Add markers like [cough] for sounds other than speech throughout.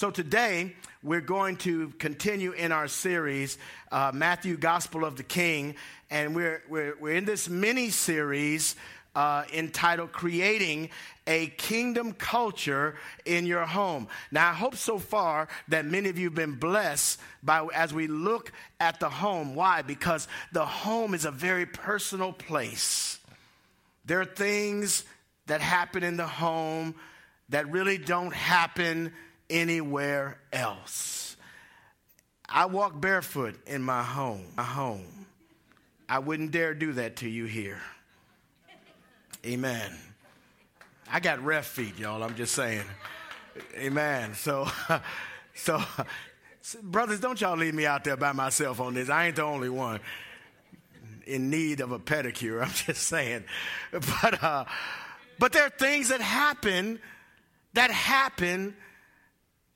So today, we're going to continue in our series, uh, Matthew Gospel of the King, and we're, we're, we're in this mini series uh, entitled Creating a Kingdom Culture in Your Home. Now, I hope so far that many of you have been blessed by as we look at the home. Why? Because the home is a very personal place. There are things that happen in the home that really don't happen anywhere else. I walk barefoot in my home. My home. I wouldn't dare do that to you here. Amen. I got ref feet, y'all. I'm just saying. Amen. So, [laughs] so, brothers, don't y'all leave me out there by myself on this. I ain't the only one in need of a pedicure. I'm [laughs] just saying. But, uh, but there are things that happen that happen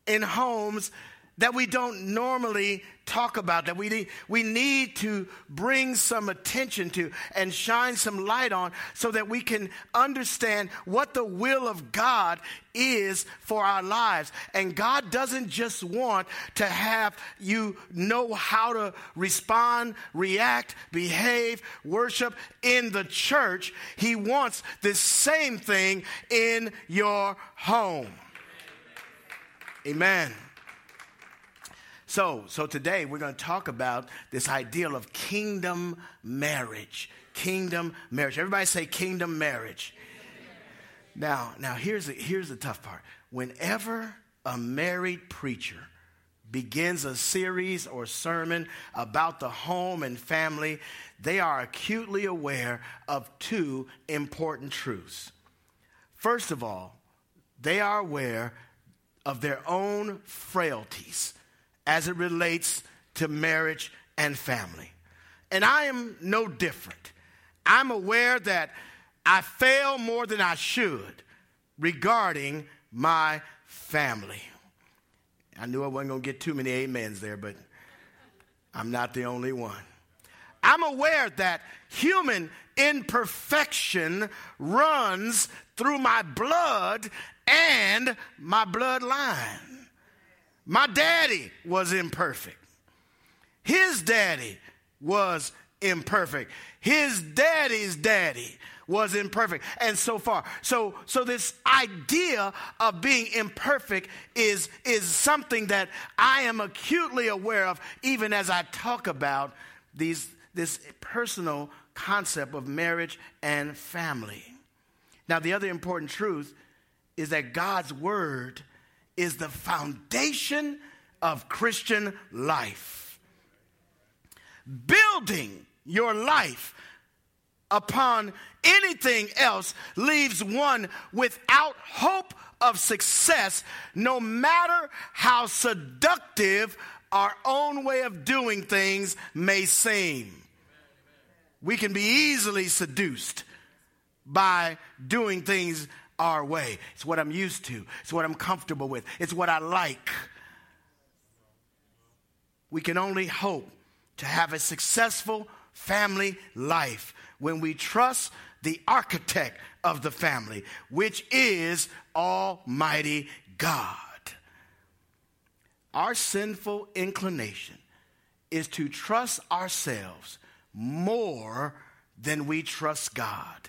in homes that we don't normally talk about, that we need, we need to bring some attention to and shine some light on so that we can understand what the will of God is for our lives. And God doesn't just want to have you know how to respond, react, behave, worship in the church. He wants the same thing in your home. Amen. So, so today we're going to talk about this ideal of kingdom marriage. Kingdom marriage. Everybody say kingdom marriage. Now, now here's the, here's the tough part. Whenever a married preacher begins a series or sermon about the home and family, they are acutely aware of two important truths. First of all, they are aware of their own frailties as it relates to marriage and family. And I am no different. I'm aware that I fail more than I should regarding my family. I knew I wasn't going to get too many amens there, but I'm not the only one. I'm aware that human imperfection runs through my blood and my bloodline. My daddy was imperfect. His daddy was imperfect. His daddy's daddy was imperfect and so far so so this idea of being imperfect is is something that i am acutely aware of even as i talk about these this personal concept of marriage and family now the other important truth is that God's word is the foundation of Christian life. Building your life upon anything else leaves one without hope of success, no matter how seductive our own way of doing things may seem. We can be easily seduced by doing things our way. It's what I'm used to, it's what I'm comfortable with, it's what I like. We can only hope to have a successful family life when we trust the architect of the family, which is Almighty God. Our sinful inclination is to trust ourselves more than we trust God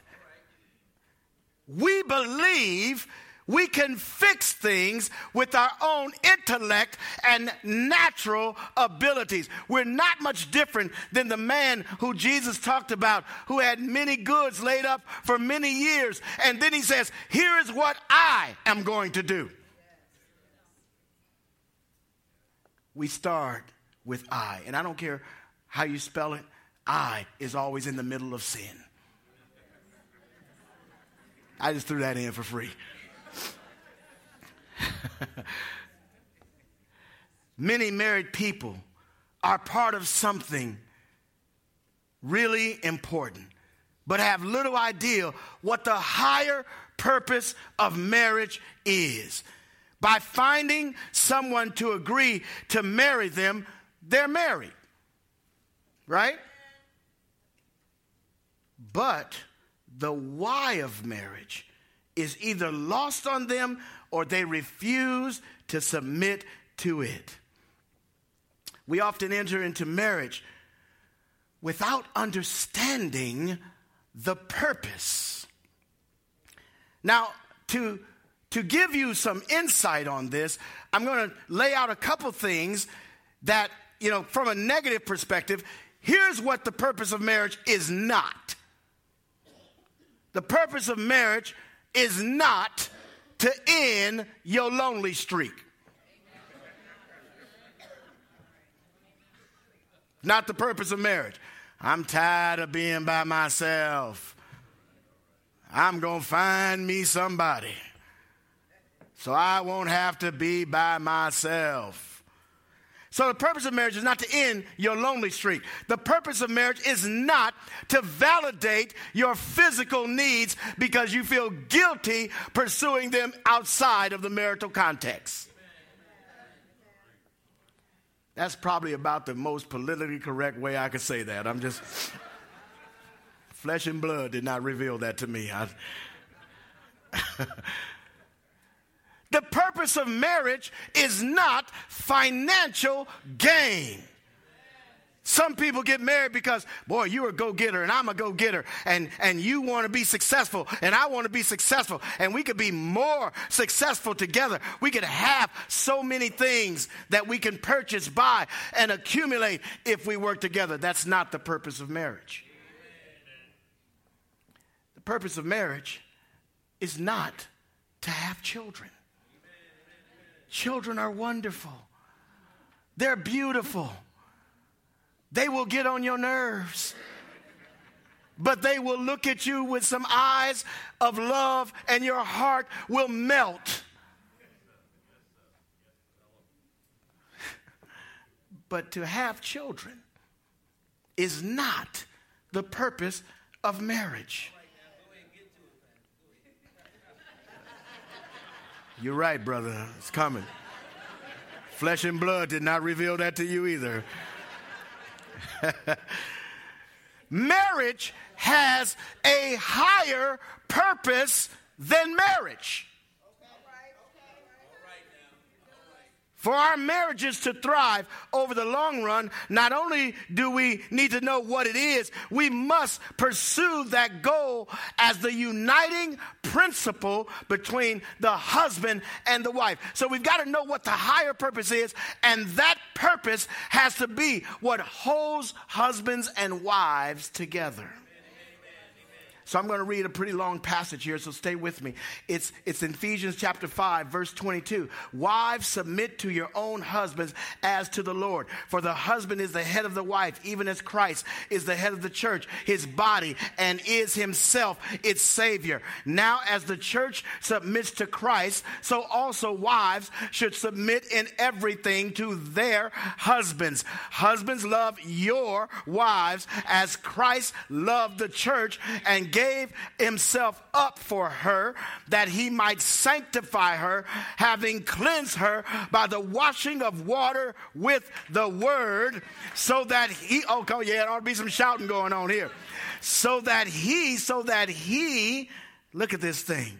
we believe we can fix things with our own intellect and natural abilities. We're not much different than the man who Jesus talked about, who had many goods laid up for many years. And then he says, Here is what I am going to do. We start with I. And I don't care how you spell it, I is always in the middle of sin. I just threw that in for free. [laughs] Many married people are part of something really important, but have little idea what the higher purpose of marriage is. By finding someone to agree to marry them, they're married. Right? But the why of marriage is either lost on them or they refuse to submit to it. We often enter into marriage without understanding the purpose. Now, to, to give you some insight on this, I'm going to lay out a couple things that, you know, from a negative perspective, here's what the purpose of marriage is not. The purpose of marriage is not to end your lonely streak. Not the purpose of marriage. I'm tired of being by myself. I'm going to find me somebody so I won't have to be by myself. So, the purpose of marriage is not to end your lonely streak. The purpose of marriage is not to validate your physical needs because you feel guilty pursuing them outside of the marital context. That's probably about the most politically correct way I could say that. I'm just. Flesh and blood did not reveal that to me. I, [laughs] the purpose of marriage is not financial gain. Some people get married because, boy, you're a go getter and I'm a go getter, and, and you want to be successful and I want to be successful, and we could be more successful together. We could have so many things that we can purchase, buy, and accumulate if we work together. That's not the purpose of marriage. The purpose of marriage is not to have children. Children are wonderful, they're beautiful. They will get on your nerves. But they will look at you with some eyes of love, and your heart will melt. But to have children is not the purpose of marriage. You're right, brother. It's coming. Flesh and blood did not reveal that to you either. [laughs] Marriage has a higher purpose than marriage. For our marriages to thrive over the long run, not only do we need to know what it is, we must pursue that goal as the uniting principle between the husband and the wife. So we've got to know what the higher purpose is, and that purpose has to be what holds husbands and wives together. So I'm going to read a pretty long passage here, so stay with me. It's, it's in Ephesians chapter 5, verse 22. Wives, submit to your own husbands as to the Lord. For the husband is the head of the wife, even as Christ is the head of the church, his body, and is himself its Savior. Now, as the church submits to Christ, so also wives should submit in everything to their husbands. Husbands, love your wives as Christ loved the church and gave himself up for her that he might sanctify her, having cleansed her by the washing of water with the word, so that he, oh, yeah, there ought to be some shouting going on here. So that he, so that he, look at this thing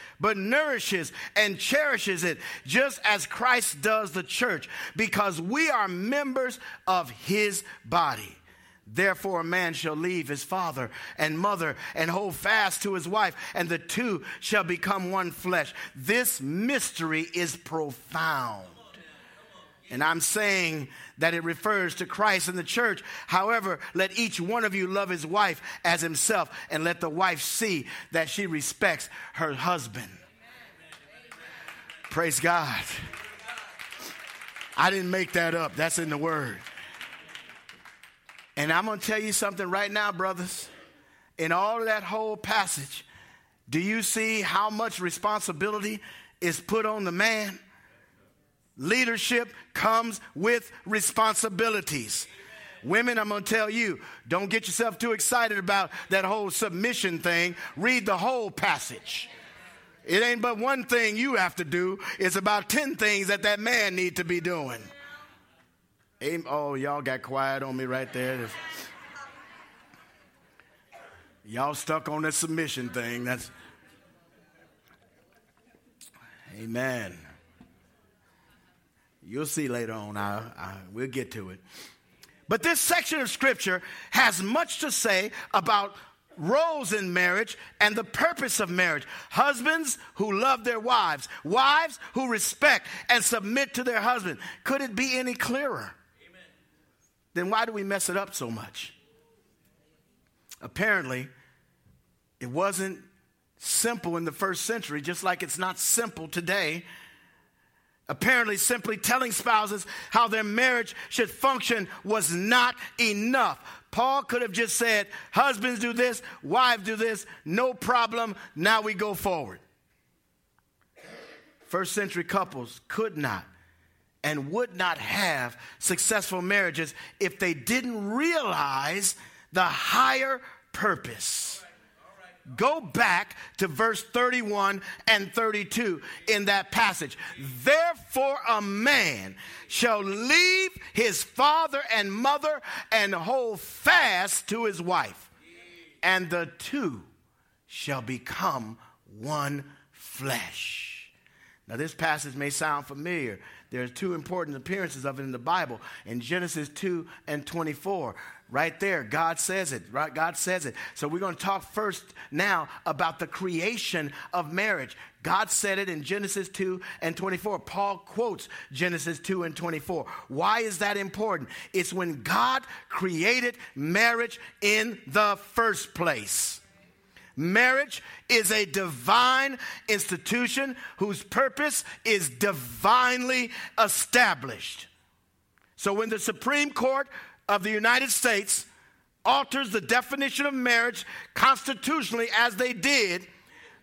but nourishes and cherishes it, just as Christ does the church, because we are members of his body. Therefore, a man shall leave his father and mother and hold fast to his wife, and the two shall become one flesh. This mystery is profound. And I'm saying that it refers to Christ and the church. However, let each one of you love his wife as himself, and let the wife see that she respects her husband. Praise God. I didn't make that up, that's in the word. And I'm going to tell you something right now, brothers. In all that whole passage, do you see how much responsibility is put on the man? Leadership comes with responsibilities. Women, I'm going to tell you, don't get yourself too excited about that whole submission thing. Read the whole passage. It ain't but one thing you have to do. It's about 10 things that that man need to be doing. Oh, y'all got quiet on me right there. Y'all stuck on that submission thing. That's Amen. You'll see later on. I, I, we'll get to it. But this section of scripture has much to say about roles in marriage and the purpose of marriage. Husbands who love their wives, wives who respect and submit to their husband. Could it be any clearer? Amen. Then why do we mess it up so much? Apparently, it wasn't simple in the first century, just like it's not simple today. Apparently, simply telling spouses how their marriage should function was not enough. Paul could have just said, Husbands do this, wives do this, no problem, now we go forward. First century couples could not and would not have successful marriages if they didn't realize the higher purpose. Go back to verse 31 and 32 in that passage. Therefore, a man shall leave his father and mother and hold fast to his wife, and the two shall become one flesh. Now, this passage may sound familiar. There are two important appearances of it in the Bible in Genesis 2 and 24. Right there, God says it, right? God says it. So we're going to talk first now about the creation of marriage. God said it in Genesis 2 and 24. Paul quotes Genesis 2 and 24. Why is that important? It's when God created marriage in the first place. Marriage is a divine institution whose purpose is divinely established. So when the Supreme Court of the United States alters the definition of marriage constitutionally as they did,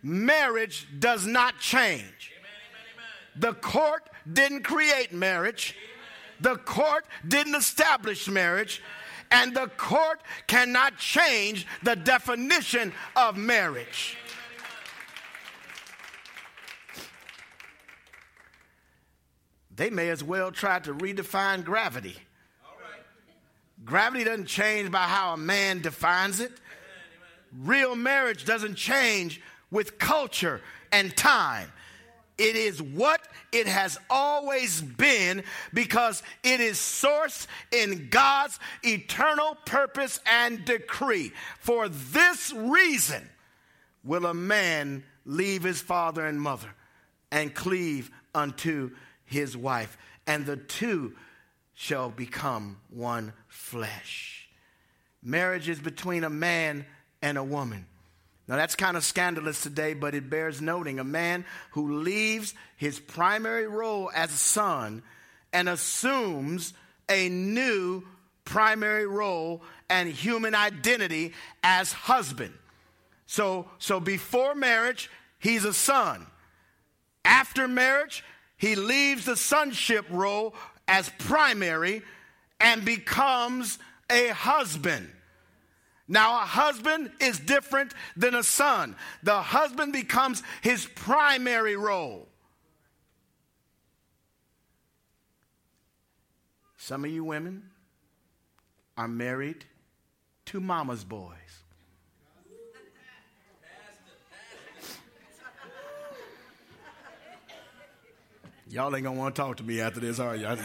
marriage does not change. The court didn't create marriage. The court didn't establish marriage. And the court cannot change the definition of marriage. They may as well try to redefine gravity. Gravity doesn't change by how a man defines it. Real marriage doesn't change with culture and time. It is what it has always been because it is sourced in God's eternal purpose and decree. For this reason will a man leave his father and mother and cleave unto his wife, and the two shall become one flesh. Marriage is between a man and a woman. Now, that's kind of scandalous today, but it bears noting. A man who leaves his primary role as a son and assumes a new primary role and human identity as husband. So, so before marriage, he's a son. After marriage, he leaves the sonship role as primary and becomes a husband. Now, a husband is different than a son. The husband becomes his primary role. Some of you women are married to mama's boys. Y'all ain't gonna want to talk to me after this, are y'all?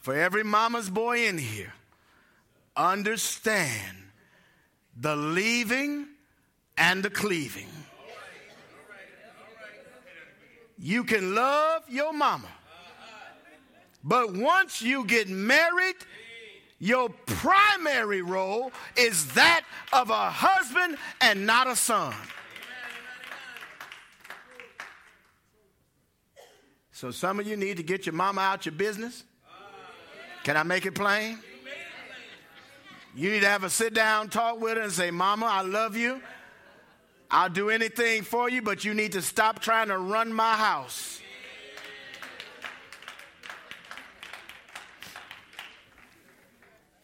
For every mama's boy in here, understand the leaving and the cleaving. You can love your mama, but once you get married, your primary role is that of a husband and not a son. So some of you need to get your mama out your business. Can I make it plain? You need to have a sit down talk with her and say, Mama, I love you. I'll do anything for you, but you need to stop trying to run my house.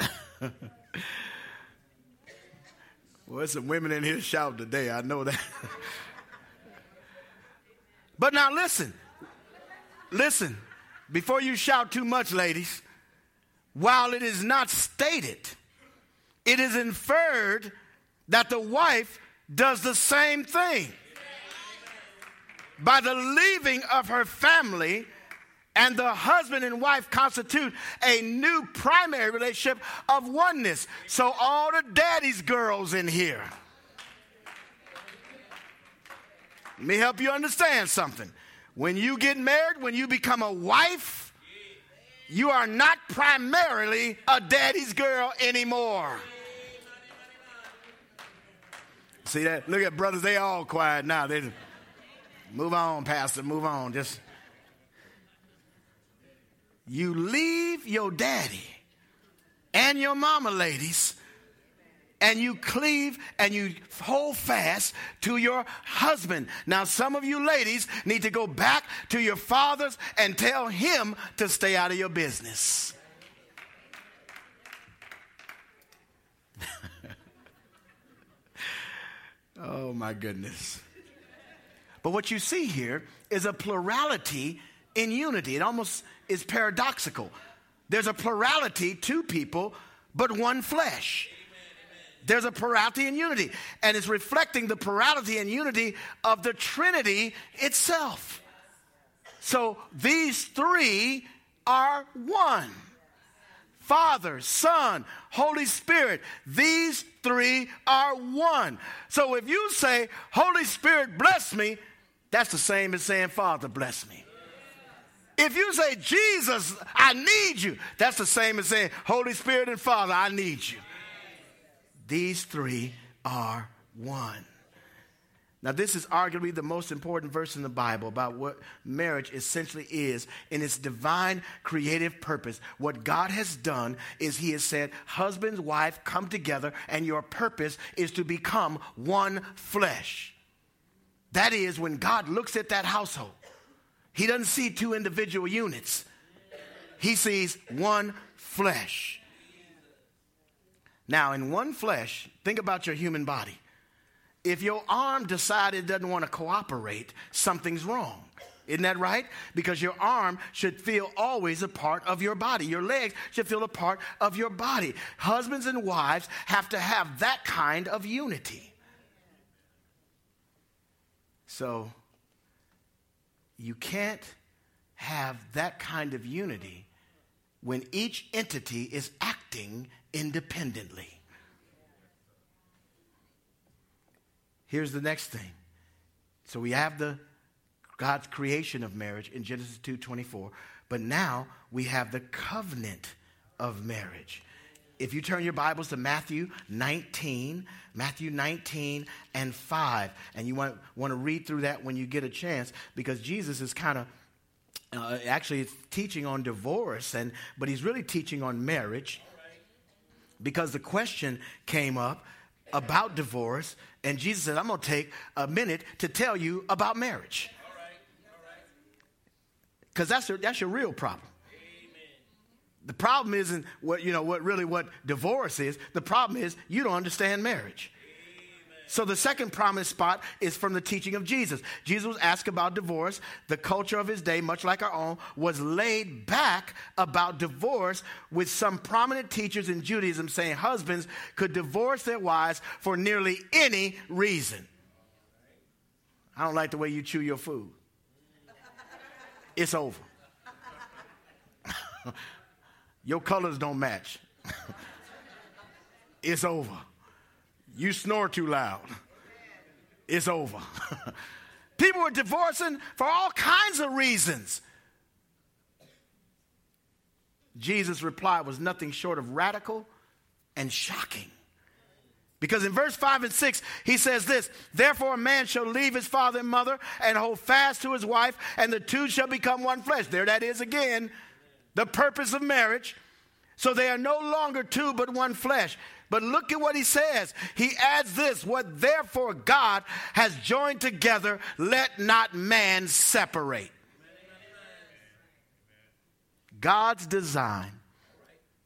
[laughs] well, there's some women in here shout today. I know that. [laughs] but now listen, Listen. Before you shout too much, ladies, while it is not stated, it is inferred that the wife does the same thing by the leaving of her family and the husband and wife constitute a new primary relationship of oneness. So, all the daddy's girls in here, let me help you understand something. When you get married, when you become a wife, you are not primarily a daddy's girl anymore. See that? Look at brothers, they all quiet now. They move on, Pastor, move on. Just you leave your daddy and your mama, ladies, and you cleave and you hold fast to your husband. Now, some of you ladies need to go back to your fathers and tell him to stay out of your business. [laughs] oh, my goodness. But what you see here is a plurality in unity. It almost is paradoxical. There's a plurality, two people, but one flesh. There's a plurality in unity, and it's reflecting the plurality and unity of the Trinity itself. So these three are one Father, Son, Holy Spirit. These three are one. So if you say, Holy Spirit, bless me, that's the same as saying, Father, bless me. If you say, Jesus, I need you, that's the same as saying, Holy Spirit and Father, I need you. These three are one. Now, this is arguably the most important verse in the Bible about what marriage essentially is in its divine creative purpose. What God has done is He has said, Husbands, wife, come together, and your purpose is to become one flesh. That is, when God looks at that household, he doesn't see two individual units, he sees one flesh. Now, in one flesh, think about your human body. If your arm decided it doesn't want to cooperate, something's wrong. Isn't that right? Because your arm should feel always a part of your body. Your legs should feel a part of your body. Husbands and wives have to have that kind of unity. So, you can't have that kind of unity when each entity is acting independently. Here's the next thing. So we have the God's creation of marriage in Genesis 2:24, but now we have the covenant of marriage. If you turn your Bibles to Matthew 19, Matthew 19 and 5. And you want, want to read through that when you get a chance because Jesus is kind of uh, actually teaching on divorce, and, but he's really teaching on marriage because the question came up about divorce, and Jesus said, I'm going to take a minute to tell you about marriage. Because that's, your, that's your real problem. The problem isn't what, you know, what really what divorce is. The problem is you don't understand marriage. So the second prominent spot is from the teaching of Jesus. Jesus was asked about divorce. The culture of his day, much like our own, was laid back about divorce with some prominent teachers in Judaism saying husbands could divorce their wives for nearly any reason. I don't like the way you chew your food. It's over. [laughs] Your colors don't match. [laughs] it's over. You snore too loud. It's over. [laughs] People were divorcing for all kinds of reasons. Jesus' reply was nothing short of radical and shocking. Because in verse 5 and 6, he says this Therefore, a man shall leave his father and mother and hold fast to his wife, and the two shall become one flesh. There that is again the purpose of marriage. So they are no longer two, but one flesh. But look at what he says. He adds this What therefore God has joined together, let not man separate. God's design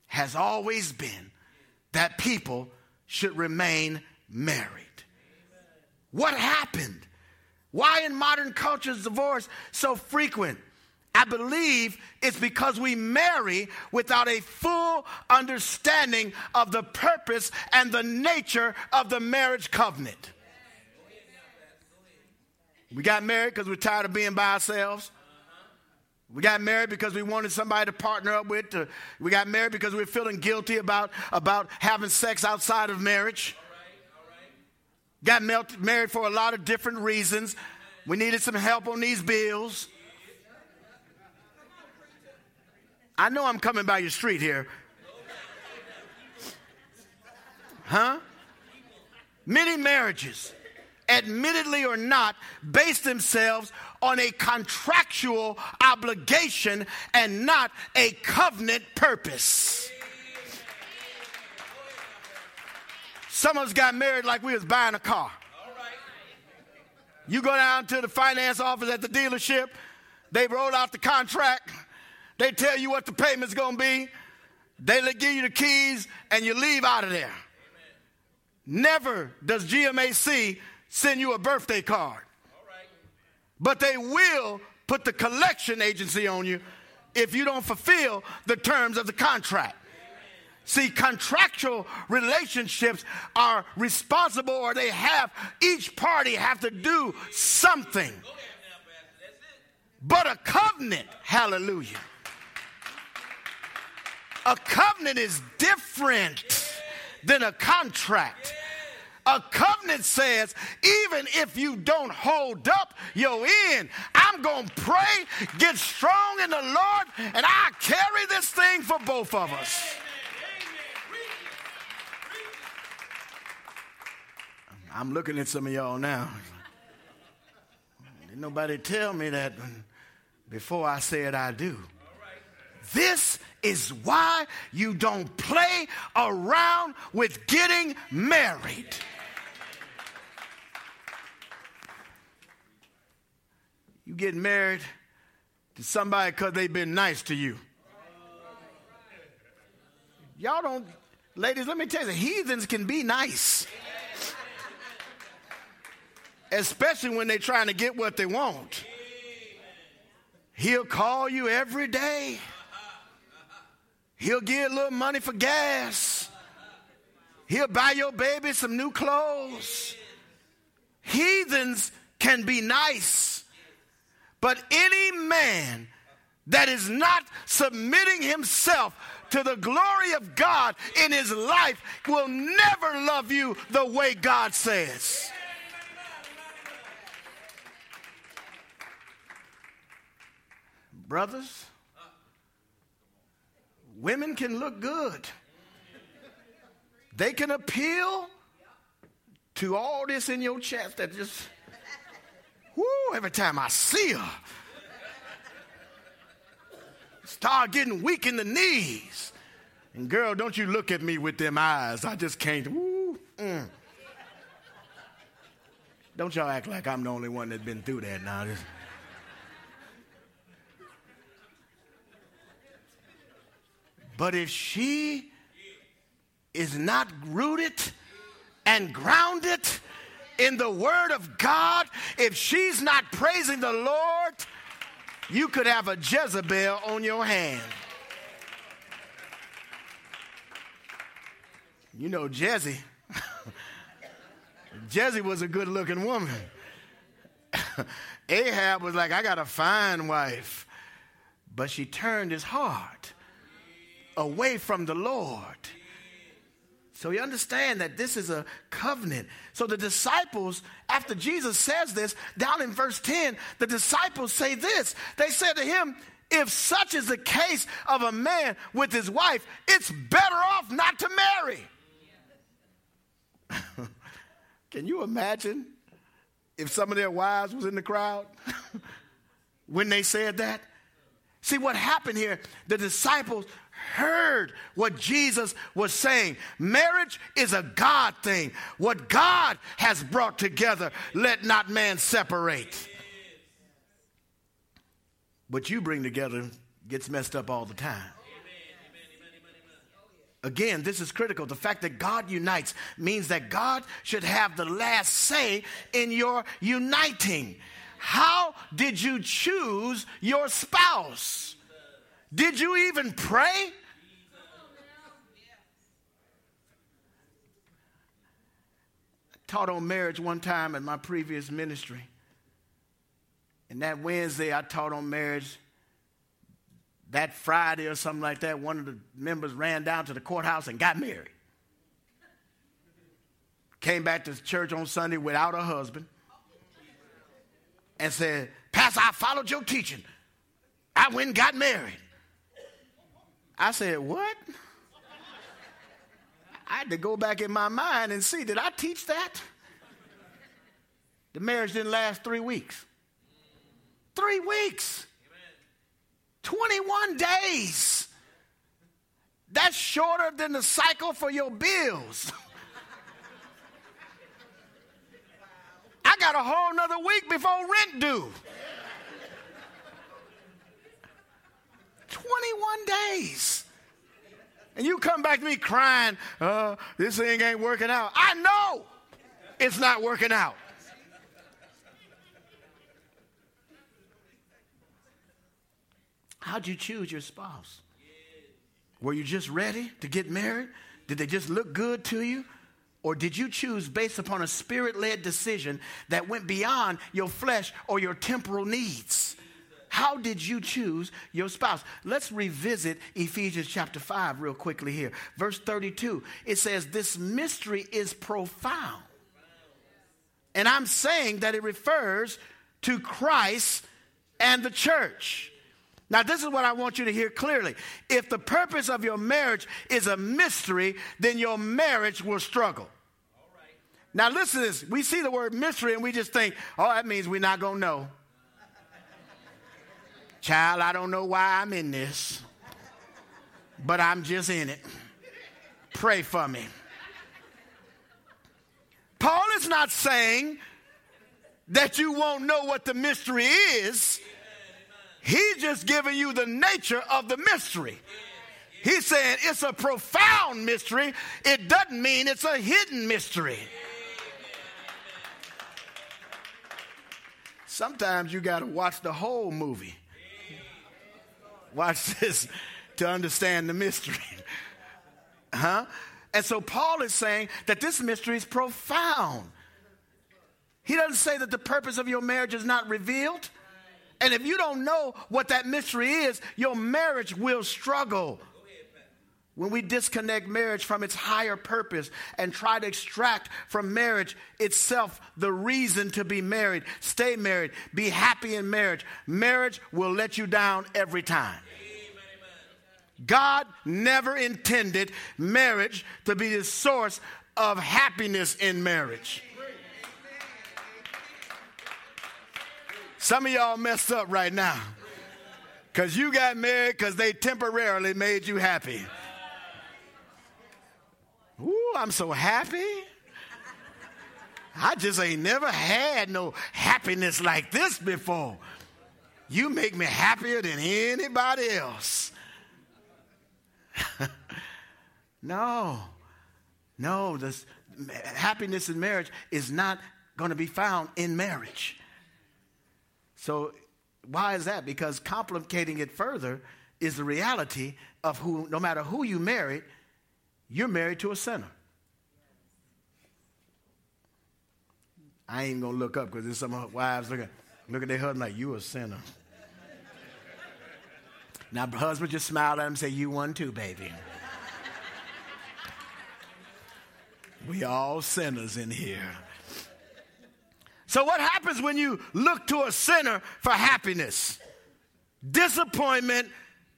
has always been that people should remain married. What happened? Why in modern culture is divorce so frequent? I believe it's because we marry without a full understanding of the purpose and the nature of the marriage covenant. We got married because we're tired of being by ourselves. We got married because we wanted somebody to partner up with. To, we got married because we are feeling guilty about, about having sex outside of marriage. Got married for a lot of different reasons. We needed some help on these bills. I know I'm coming by your street here. Huh? Many marriages, admittedly or not, base themselves on a contractual obligation and not a covenant purpose. Some of us got married like we was buying a car. You go down to the finance office at the dealership, they roll out the contract they tell you what the payment's going to be. They give you the keys and you leave out of there. Amen. Never does GMAC send you a birthday card. But they will put the collection agency on you if you don't fulfill the terms of the contract. See, contractual relationships are responsible or they have, each party have to do something. But a covenant, hallelujah a covenant is different than a contract. A covenant says, even if you don't hold up your end, I'm going to pray, get strong in the Lord, and I carry this thing for both of us. I'm looking at some of y'all now. Didn't nobody tell me that before I said I do? This is why you don't play around with getting married. You get married to somebody because they've been nice to you. Y'all don't, ladies, let me tell you, heathens can be nice. Especially when they're trying to get what they want. He'll call you every day. He'll give a little money for gas. He'll buy your baby some new clothes. Heathens can be nice, but any man that is not submitting himself to the glory of God in his life will never love you the way God says. Brothers, women can look good. They can appeal to all this in your chest that just, whoo, every time I see her, start getting weak in the knees. And girl, don't you look at me with them eyes. I just can't, mm. Don't y'all act like I'm the only one that's been through that now. Just, But if she is not rooted and grounded in the Word of God, if she's not praising the Lord, you could have a Jezebel on your hand. You know, Jezzy. [laughs] Jezzy was a good looking woman. [laughs] Ahab was like, I got a fine wife. But she turned his heart away from the Lord. So you understand that this is a covenant. So the disciples, after Jesus says this, down in verse 10, the disciples say this. They said to him, If such is the case of a man with his wife, it's better off not to marry. [laughs] Can you imagine if some of their wives was in the crowd [laughs] when they said that? See what happened here? The disciples heard what Jesus was saying. Marriage is a God thing. What God has brought together, let not man separate. What you bring together gets messed up all the time. Again, this is critical. The fact that God unites means that God should have the last say in your uniting. How did you choose your spouse? Did you even pray? I taught on marriage one time in my previous ministry. And that Wednesday, I taught on marriage. That Friday or something like that, one of the members ran down to the courthouse and got married. Came back to church on Sunday without a husband and said, Pastor, I followed your teaching. I went and got married. I said, What? I had to go back in my mind and see, did I teach that? The marriage didn't last three weeks. Three weeks. 21 days. That's shorter than the cycle for your bills. [laughs] I got a whole nother week before rent due. 21 days. And you come back to me crying, uh, this thing ain't working out. I know it's not working out. How'd you choose your spouse? Were you just ready to get married? Did they just look good to you? Or did you choose based upon a spirit led decision that went beyond your flesh or your temporal needs? How did you choose your spouse? Let's revisit Ephesians chapter 5 real quickly here. Verse 32. It says, This mystery is profound. And I'm saying that it refers to Christ and the church. Now, this is what I want you to hear clearly. If the purpose of your marriage is a mystery, then your marriage will struggle. Now, listen to this. We see the word mystery and we just think, oh, that means we're not going to know. Child, I don't know why I'm in this, but I'm just in it. Pray for me. Paul is not saying that you won't know what the mystery is. He's just giving you the nature of the mystery. He's saying it's a profound mystery. It doesn't mean it's a hidden mystery. Sometimes you got to watch the whole movie Watch this to understand the mystery. [laughs] huh? And so Paul is saying that this mystery is profound. He doesn't say that the purpose of your marriage is not revealed. And if you don't know what that mystery is, your marriage will struggle. When we disconnect marriage from its higher purpose and try to extract from marriage itself the reason to be married, stay married, be happy in marriage, marriage will let you down every time. God never intended marriage to be the source of happiness in marriage. Some of y'all messed up right now because you got married because they temporarily made you happy. I'm so happy. I just ain't never had no happiness like this before. You make me happier than anybody else. [laughs] no, no, this happiness in marriage is not going to be found in marriage. So, why is that? Because complicating it further is the reality of who, no matter who you marry, you're married to a sinner. I ain't gonna look up because there's some wives looking, look at their husband like you a sinner. now, husband just smiled at him and say, "You one too, baby." We all sinners in here. So, what happens when you look to a sinner for happiness? Disappointment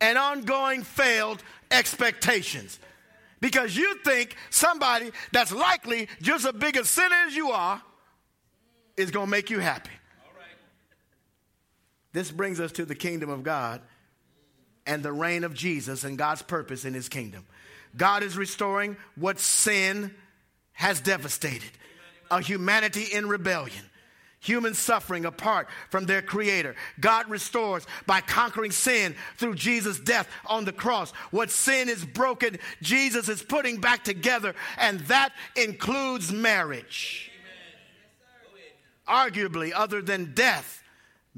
and ongoing failed expectations. Because you think somebody that's likely just as big a sinner as you are is going to make you happy. This brings us to the kingdom of God and the reign of Jesus and God's purpose in his kingdom. God is restoring what sin has devastated a humanity in rebellion. human suffering apart from their creator. God restores by conquering sin through Jesus' death on the cross. What sin is broken, Jesus is putting back together, and that includes marriage. Arguably, other than death,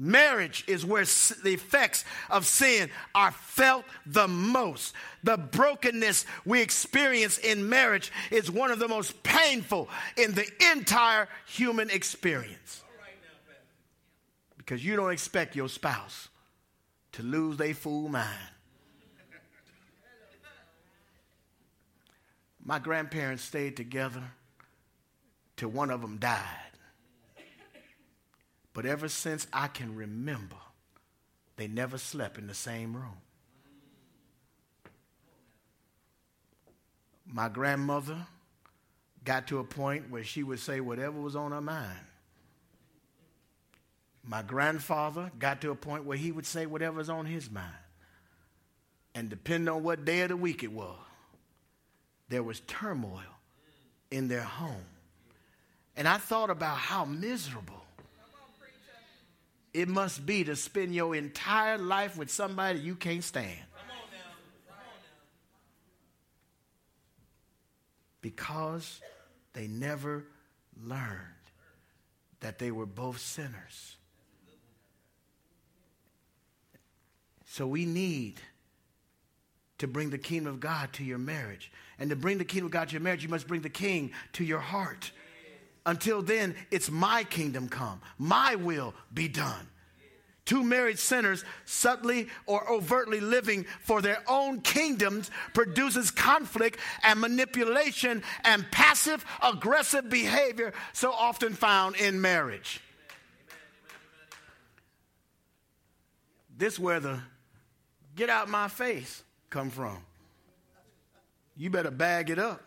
Marriage is where the effects of sin are felt the most. The brokenness we experience in marriage is one of the most painful in the entire human experience. Because you don't expect your spouse to lose their fool mind. My grandparents stayed together till one of them died. But ever since I can remember, they never slept in the same room. My grandmother got to a point where she would say whatever was on her mind. My grandfather got to a point where he would say whatever was on his mind. And depending on what day of the week it was, there was turmoil in their home. And I thought about how miserable it must be to spend your entire life with somebody you can't stand. Because they never learned that they were both sinners. So we need to bring the kingdom of God to your marriage. And to bring the kingdom of God to your marriage, you must bring the king to your heart. Until then, it's my kingdom come, my will be done. Two married sinners subtly or overtly living for their own kingdoms produces conflict and manipulation and passive aggressive behavior so often found in marriage. This where the get out my face come from. You better bag it up.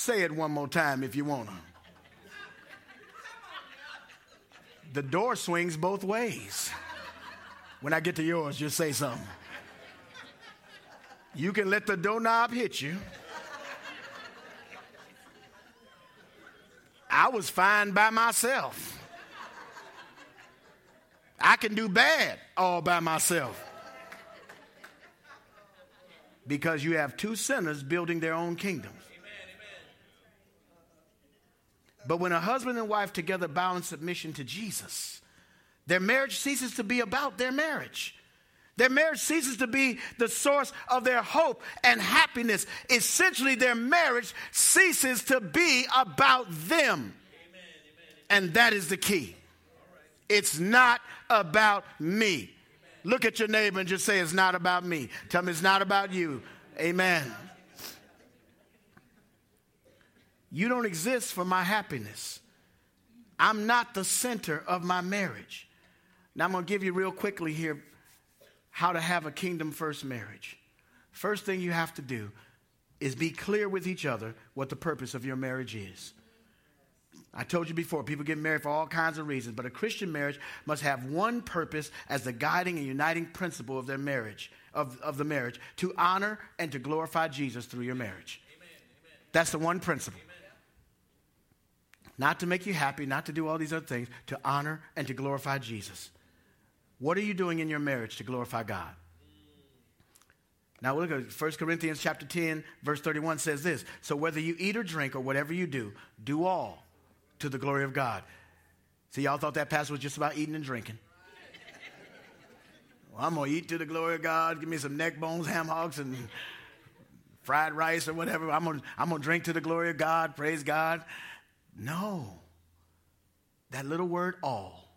Say it one more time if you want to. The door swings both ways. When I get to yours, just say something. You can let the doorknob hit you. I was fine by myself. I can do bad all by myself. Because you have two sinners building their own kingdoms. But when a husband and wife together bow in submission to Jesus, their marriage ceases to be about their marriage. Their marriage ceases to be the source of their hope and happiness. Essentially, their marriage ceases to be about them. And that is the key. It's not about me. Look at your neighbor and just say, It's not about me. Tell me it's not about you. Amen. You don't exist for my happiness. I'm not the center of my marriage. Now, I'm going to give you real quickly here how to have a kingdom first marriage. First thing you have to do is be clear with each other what the purpose of your marriage is. I told you before, people get married for all kinds of reasons, but a Christian marriage must have one purpose as the guiding and uniting principle of their marriage, of, of the marriage, to honor and to glorify Jesus through your marriage. Amen, amen. That's the one principle. Not to make you happy, not to do all these other things, to honor and to glorify Jesus. What are you doing in your marriage to glorify God? Now look at 1 Corinthians chapter 10, verse 31 says this. So whether you eat or drink or whatever you do, do all to the glory of God. See, y'all thought that passage was just about eating and drinking. [laughs] Well, I'm going to eat to the glory of God. Give me some neck bones, ham hocks, and fried rice or whatever. I'm going to I'm going to drink to the glory of God. Praise God. No. That little word all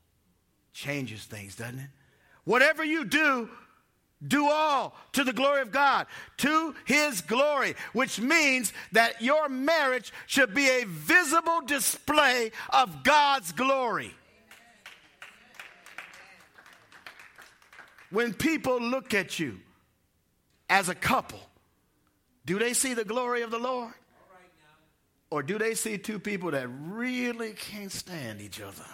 changes things, doesn't it? Whatever you do, do all to the glory of God, to His glory, which means that your marriage should be a visible display of God's glory. When people look at you as a couple, do they see the glory of the Lord? Or do they see two people that really can't stand each other?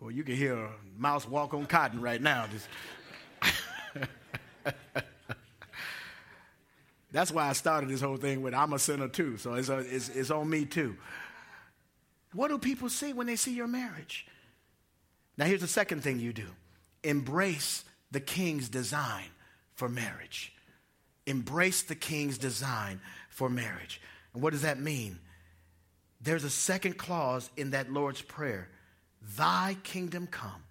Boy, you can hear a mouse walk on cotton right now. [laughs] That's why I started this whole thing with I'm a sinner too. So it's, a, it's, it's on me too. What do people see when they see your marriage? Now, here's the second thing you do embrace the king's design for marriage. Embrace the king's design for marriage. And what does that mean? There's a second clause in that Lord's Prayer Thy kingdom come,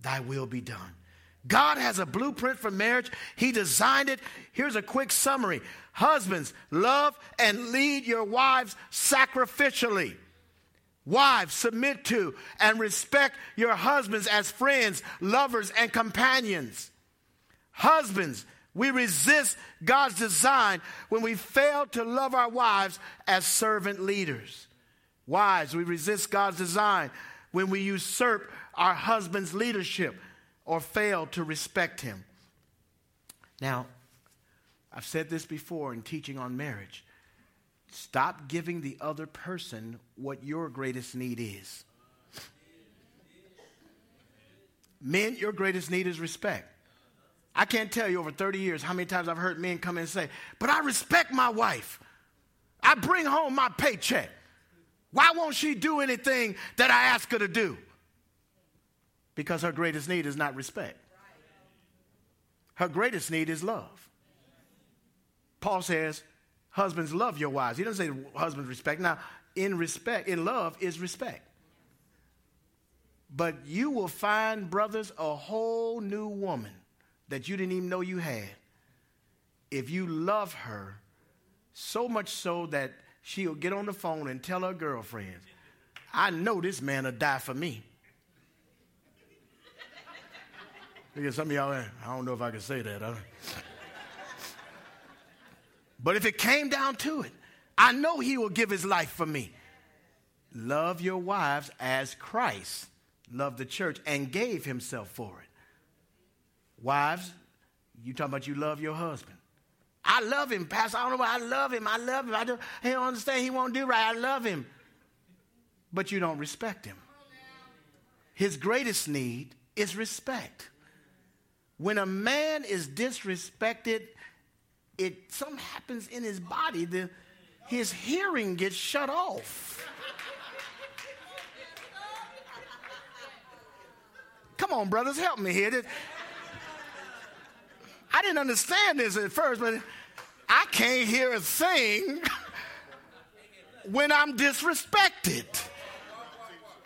thy will be done. God has a blueprint for marriage. He designed it. Here's a quick summary Husbands, love and lead your wives sacrificially. Wives, submit to and respect your husbands as friends, lovers, and companions. Husbands, we resist God's design when we fail to love our wives as servant leaders. Wives, we resist God's design when we usurp our husband's leadership or fail to respect him. Now, I've said this before in teaching on marriage. Stop giving the other person what your greatest need is. Men, your greatest need is respect. I can't tell you over 30 years how many times I've heard men come in and say, But I respect my wife. I bring home my paycheck. Why won't she do anything that I ask her to do? Because her greatest need is not respect. Her greatest need is love. Paul says, Husbands, love your wives. He doesn't say husbands respect. Now, in respect, in love is respect. But you will find, brothers, a whole new woman that you didn't even know you had if you love her so much so that she'll get on the phone and tell her girlfriends, I know this man will die for me. Because some of y'all, eh, I don't know if I can say that. Huh? But if it came down to it, I know he will give his life for me. Love your wives as Christ loved the church and gave himself for it. Wives, you talking about you love your husband. I love him, Pastor. I don't know why I love him. I love him. I don't, don't understand. He won't do right. I love him. But you don't respect him. His greatest need is respect. When a man is disrespected, it something happens in his body. The, his hearing gets shut off. Come on, brothers, help me here. I didn't understand this at first, but I can't hear a thing when I'm disrespected.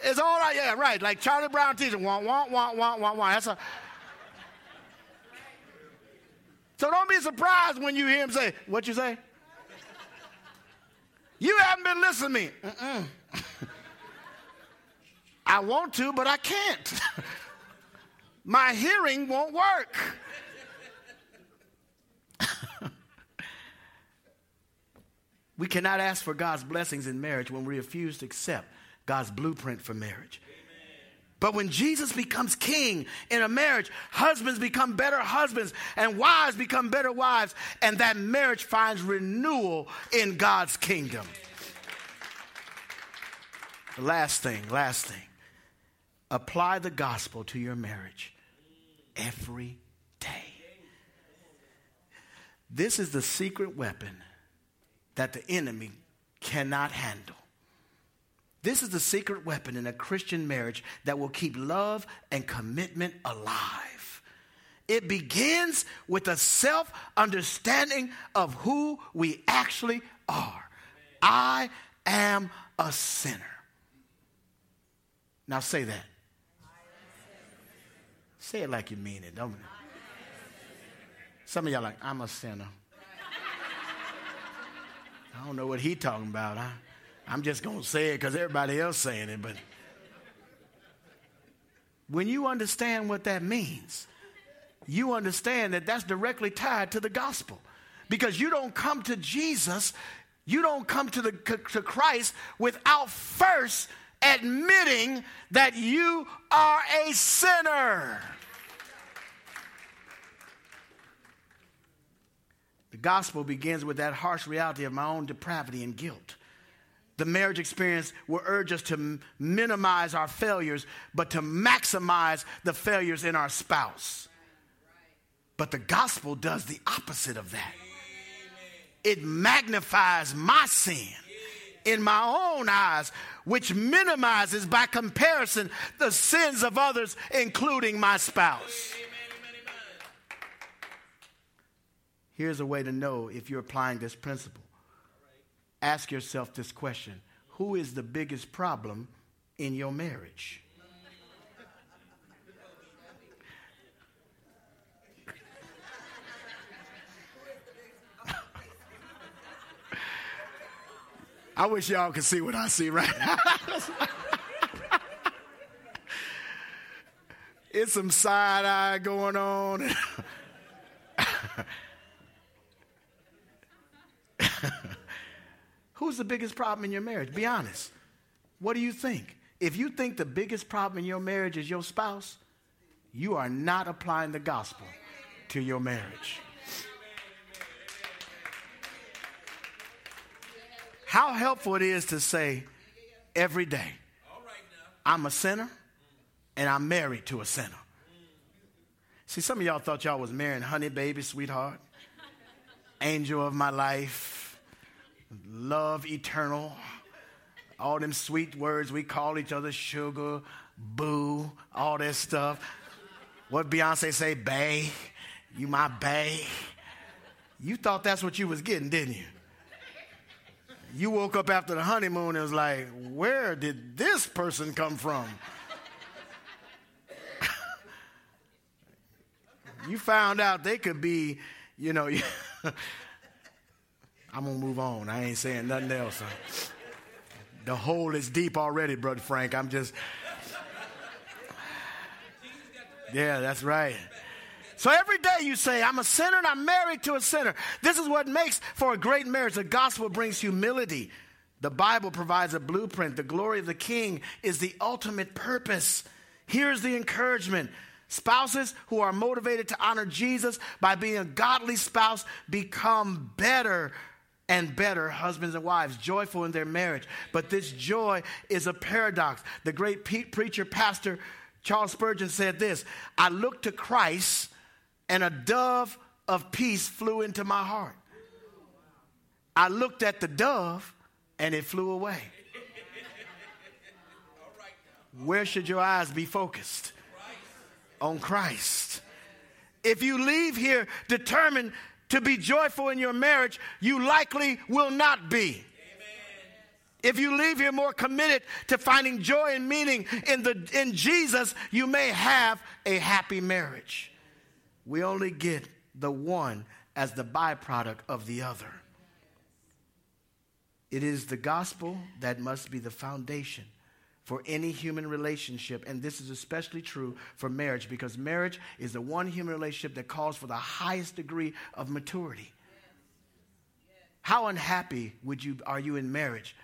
It's all right, yeah, right. Like Charlie Brown teaching, want, want, want, want, want, want. That's a. So don't be surprised when you hear him say, "What you say?" You haven't been listening to me. Mm-mm. [laughs] I want to, but I can't. [laughs] My hearing won't work. We cannot ask for God's blessings in marriage when we refuse to accept God's blueprint for marriage. But when Jesus becomes king in a marriage, husbands become better husbands and wives become better wives, and that marriage finds renewal in God's kingdom. last thing, last thing. Apply the gospel to your marriage every day. This is the secret weapon that the enemy cannot handle. This is the secret weapon in a Christian marriage that will keep love and commitment alive. It begins with a self understanding of who we actually are. I am a sinner. Now say that. Say it like you mean it, don't it? Some of y'all like, I'm a sinner. I don't know what he talking about. I, I'm just going to say it because everybody else saying it. But when you understand what that means, you understand that that's directly tied to the gospel. Because you don't come to Jesus, you don't come to, the, to Christ without first admitting that you are a sinner. The gospel begins with that harsh reality of my own depravity and guilt. The marriage experience will urge us to minimize our failures, but to maximize the failures in our spouse. But the gospel does the opposite of that. it magnifies my sin in my own eyes, which minimizes by comparison the sins of others, including my spouse. Here's a way to know if you're applying this principle. Ask yourself this question Who is the biggest problem in your marriage? [laughs] I wish y'all could see what I see right now. [laughs] it's some side eye going on. [laughs] Who's the biggest problem in your marriage? Be honest. What do you think? If you think the biggest problem in your marriage is your spouse, you are not applying the gospel to your marriage. How helpful it is to say every day, I'm a sinner and I'm married to a sinner. See, some of y'all thought y'all was marrying honey baby, sweetheart, angel of my life, love eternal, all them sweet words we call each other sugar, boo, all that stuff. What Beyonce say, bae, you my bae. You thought that's what you was getting, didn't you? you woke up after the honeymoon and was like, where did this person come from? [laughs] you found out they could be, you know, [laughs] I'm to move on. I ain't saying nothing else. The hole is deep already, Brother Frank. I'm just. Yeah, that's right. So every day you say, I'm a sinner and I'm married to a sinner. This is what makes for a great marriage. The gospel brings humility. The Bible provides a blueprint. The glory of the king is the ultimate purpose. Here's the encouragement. Spouses who are motivated to honor Jesus by being a godly spouse become better and better husbands and wives, joyful in their marriage. But this joy is a paradox. The great preacher, pastor Charles Spurgeon said this I looked to Christ and a dove of peace flew into my heart. I looked at the dove and it flew away. Where should your eyes be focused? On Christ. If you leave here determined to be joyful in your marriage, you likely will not be. If you leave here more committed to finding joy and meaning in, the, in Jesus, you may have a happy marriage. We only get the one as the byproduct of the other. It is the gospel that must be the foundation for any human relationship. And this is especially true for marriage because marriage is the one human relationship that calls for the highest degree of maturity. How unhappy would you, are you in marriage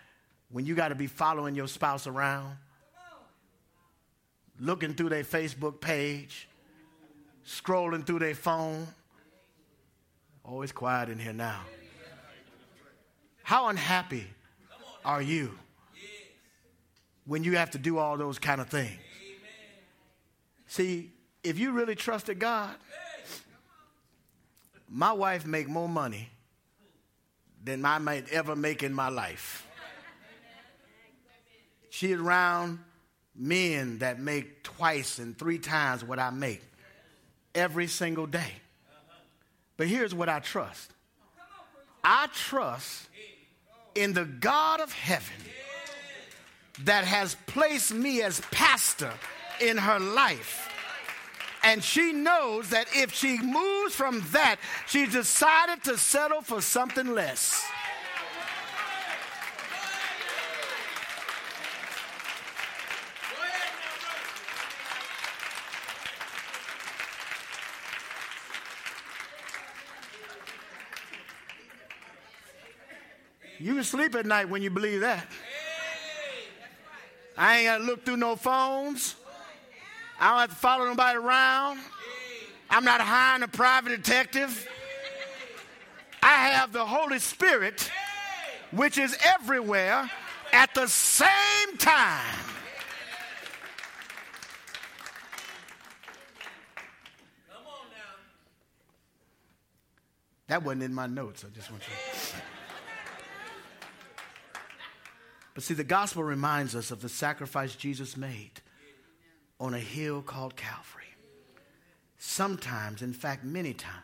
when you got to be following your spouse around, looking through their Facebook page, scrolling through their phone. Oh, quiet in here now. How unhappy are you when you have to do all those kind of things? See, if you really trusted God, my wife make more money than I might ever make in my life. She's around men that make twice and three times what I make every single day. But here's what I trust I trust in the God of heaven that has placed me as pastor in her life. And she knows that if she moves from that, she decided to settle for something less. You can sleep at night when you believe that. I ain't got to look through no phones. I don't have to follow nobody around. I'm not hiring a private detective. I have the Holy Spirit, which is everywhere at the same time. That wasn't in my notes. I just want you. But see, the gospel reminds us of the sacrifice Jesus made on a hill called Calvary. Sometimes, in fact, many times,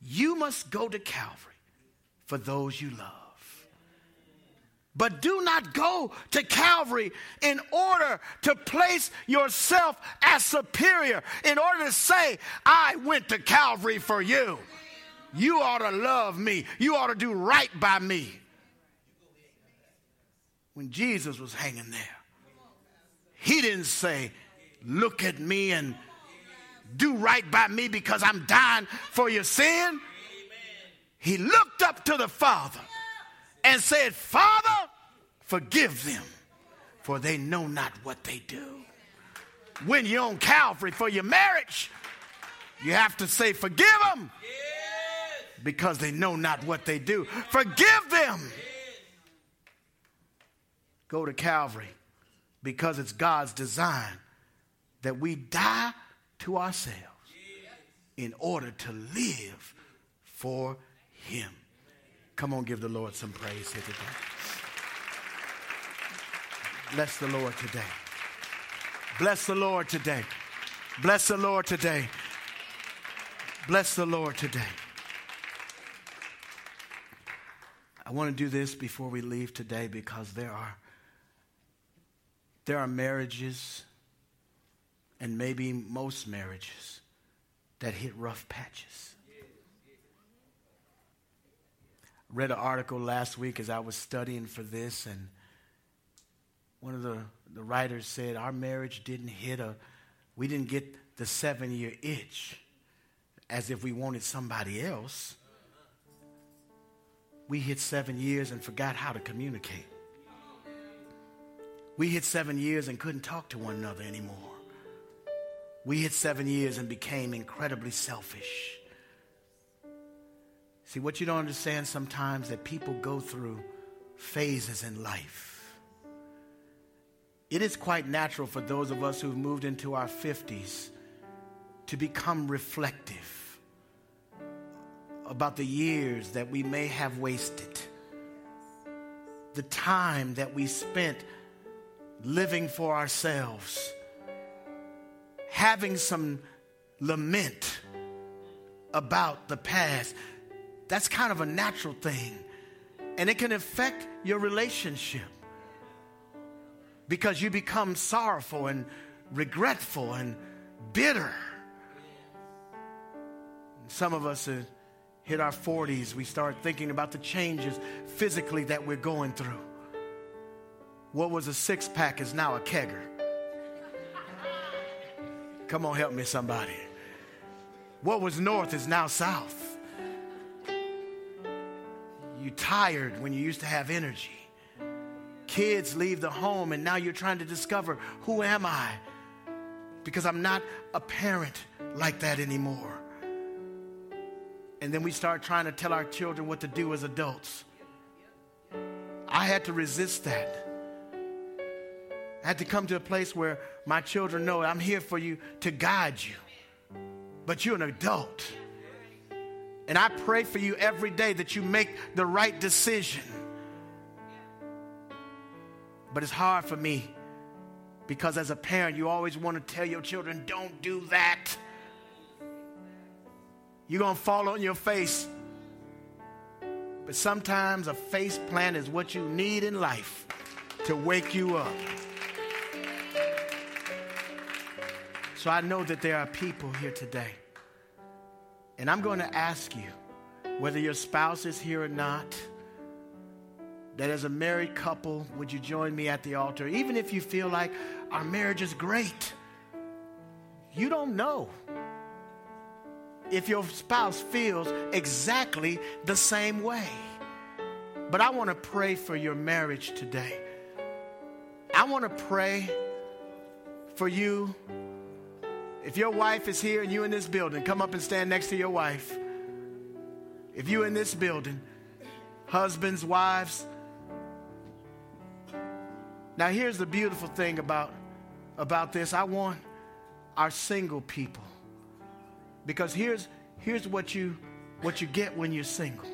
you must go to Calvary for those you love. But do not go to Calvary in order to place yourself as superior, in order to say, I went to Calvary for you. You ought to love me. You ought to do right by me when Jesus was hanging there. He didn't say, Look at me and do right by me because I'm dying for your sin. He looked up to the Father and said, Father, forgive them, for they know not what they do. When you're on Calvary for your marriage, you have to say, Forgive them because they know not what they do. Forgive them go to Calvary because it's God's design that we die to ourselves in order to live for Him. Come on, give the Lord some praise here today. Bless the Lord today. Bless the Lord today. Bless the Lord today. Bless the Lord today. I want to do this before we leave today because there are there are marriages, and maybe most marriages, that hit rough patches. Read an article last week as I was studying for this, and one of the, the writers said, Our marriage didn't hit a, we didn't get the seven year itch as if we wanted somebody else. We hit seven years and forgot how to communicate. We hit seven years and couldn't talk to one another anymore. We hit seven years and became incredibly selfish. See, what you don't understand sometimes that people go through phases in life. It is quite natural for those of us who've moved into our 50s to become reflective about the years that we may have wasted, the time that we spent living for ourselves, having some lament about the past. That's kind of a natural thing. And it can affect your relationship because you become sorrowful and regretful and bitter. Some of us hit our 40s, we start thinking about the changes physically that we're going through. What was a six pack is now a kegger. Come on, help me, somebody. What was north is now south. You tired when you used to have energy. Kids leave the home and now you're trying to discover who am I? Because I'm not a parent like that anymore. And then we start trying to tell our children what to do as adults. I had to resist that. I had to come to a place where my children know I'm here for you to guide you. But you're an adult. And I pray for you every day that you make the right decision. But it's hard for me because as a parent, you always want to tell your children, don't do that. You're going to fall on your face. But sometimes a face plant is what you need in life to wake you up. So I know that there are people here today. And I'm going to ask you, whether your spouse is here or not, that as a married couple, would you join me at the altar? Even if you feel like our marriage is great, you don't know if your spouse feels exactly the same way. But I want to pray for your marriage today. I want to pray for you if your wife is here and you in this building, come up and stand next to your wife. If you in this building, husbands, wives. Now here's the beautiful thing about about this. I want our single people. Because here's here's what you what you get when you're single.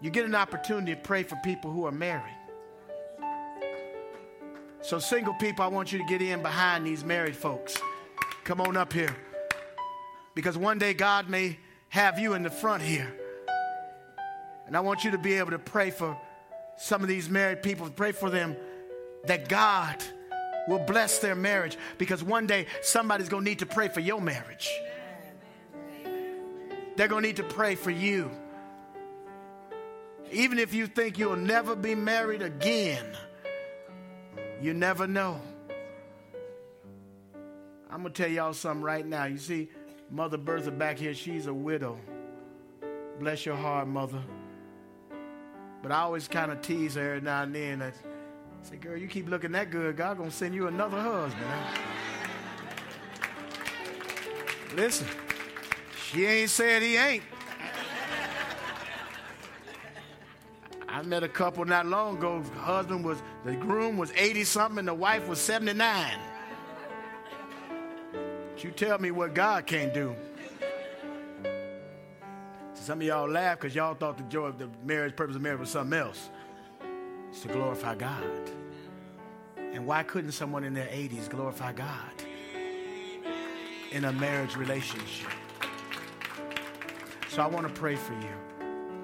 You get an opportunity to pray for people who are married. So, single people, I want you to get in behind these married folks. Come on up here. Because one day God may have you in the front here. And I want you to be able to pray for some of these married people, pray for them that God will bless their marriage because one day somebody's going to need to pray for your marriage. They're going to need to pray for you. Even if you think you'll never be married again, you never know. I'm going to tell y'all something right now. You see, Mother Bertha back here, she's a widow. Bless your heart, Mother. But I always kind of tease her every now and then. I say, girl, you keep looking that good, God gonna send you another husband. Listen, she ain't said he ain't. I met a couple not long ago. Husband was, the groom was 80 something, and the wife was 79. But you tell me what God can't do. Some of y'all laugh because y'all thought the joy of the marriage, purpose of marriage was something else. It's to glorify God. And why couldn't someone in their 80s glorify God in a marriage relationship? So I want to pray for you.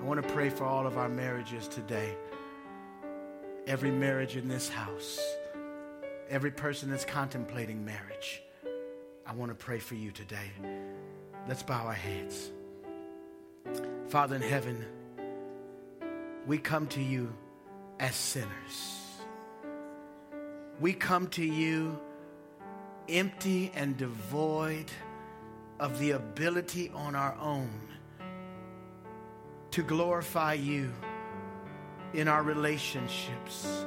I want to pray for all of our marriages today. Every marriage in this house, every person that's contemplating marriage, I want to pray for you today. Let's bow our heads. Father in heaven, we come to you as sinners. We come to you empty and devoid of the ability on our own to glorify you in our relationships.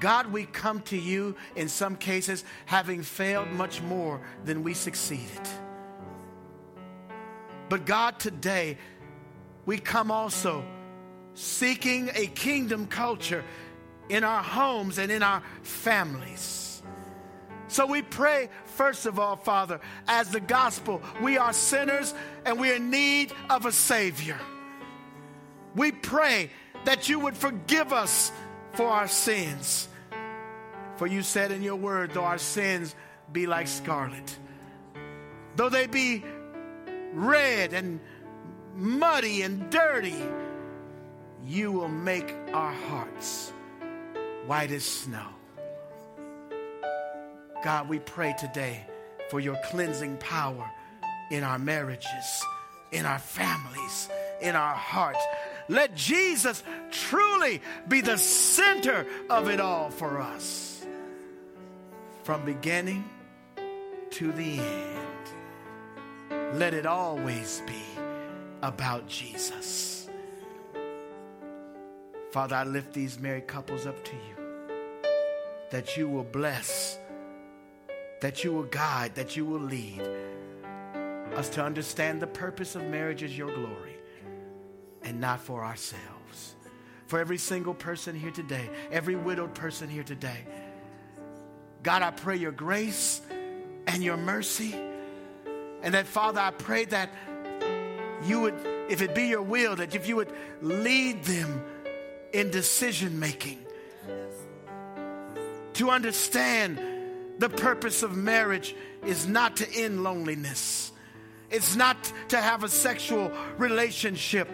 God, we come to you in some cases having failed much more than we succeeded. But God, today, we come also seeking a kingdom culture in our homes and in our families. So we pray, first of all, Father, as the gospel, we are sinners and we are in need of a Savior. We pray that you would forgive us for our sins. For you said in your word, though our sins be like scarlet, though they be red and muddy and dirty, you will make our hearts white as snow. God, we pray today for your cleansing power in our marriages, in our families, in our hearts. Let Jesus truly be the center of it all for us. From beginning to the end. Let it always be about Jesus. Father, I lift these married couples up to you. That you will bless, that you will guide, that you will lead us to understand the purpose of marriage is your glory and not for ourselves. For every single person here today, every widowed person here today, God, I pray your grace and your mercy and that, Father, I pray that you would, if it be your will, that if you would lead them in decision making, to understand the purpose of marriage is not to end loneliness, it's not to have a sexual relationship,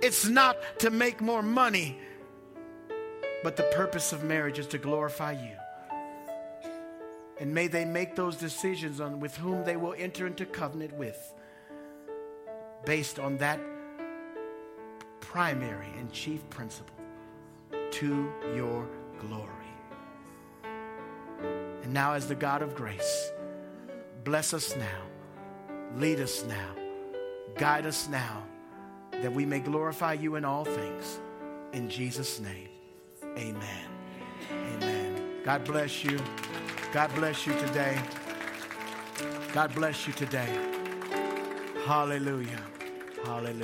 it's not to make more money, but the purpose of marriage is to glorify you. And may they make those decisions on with whom they will enter into covenant with based on that primary and chief principle to your glory. And now, as the God of grace, bless us now, lead us now, guide us now, that we may glorify you in all things. In Jesus' name, amen. Amen. God bless you. God bless you today. God bless you today. Hallelujah. Hallelujah.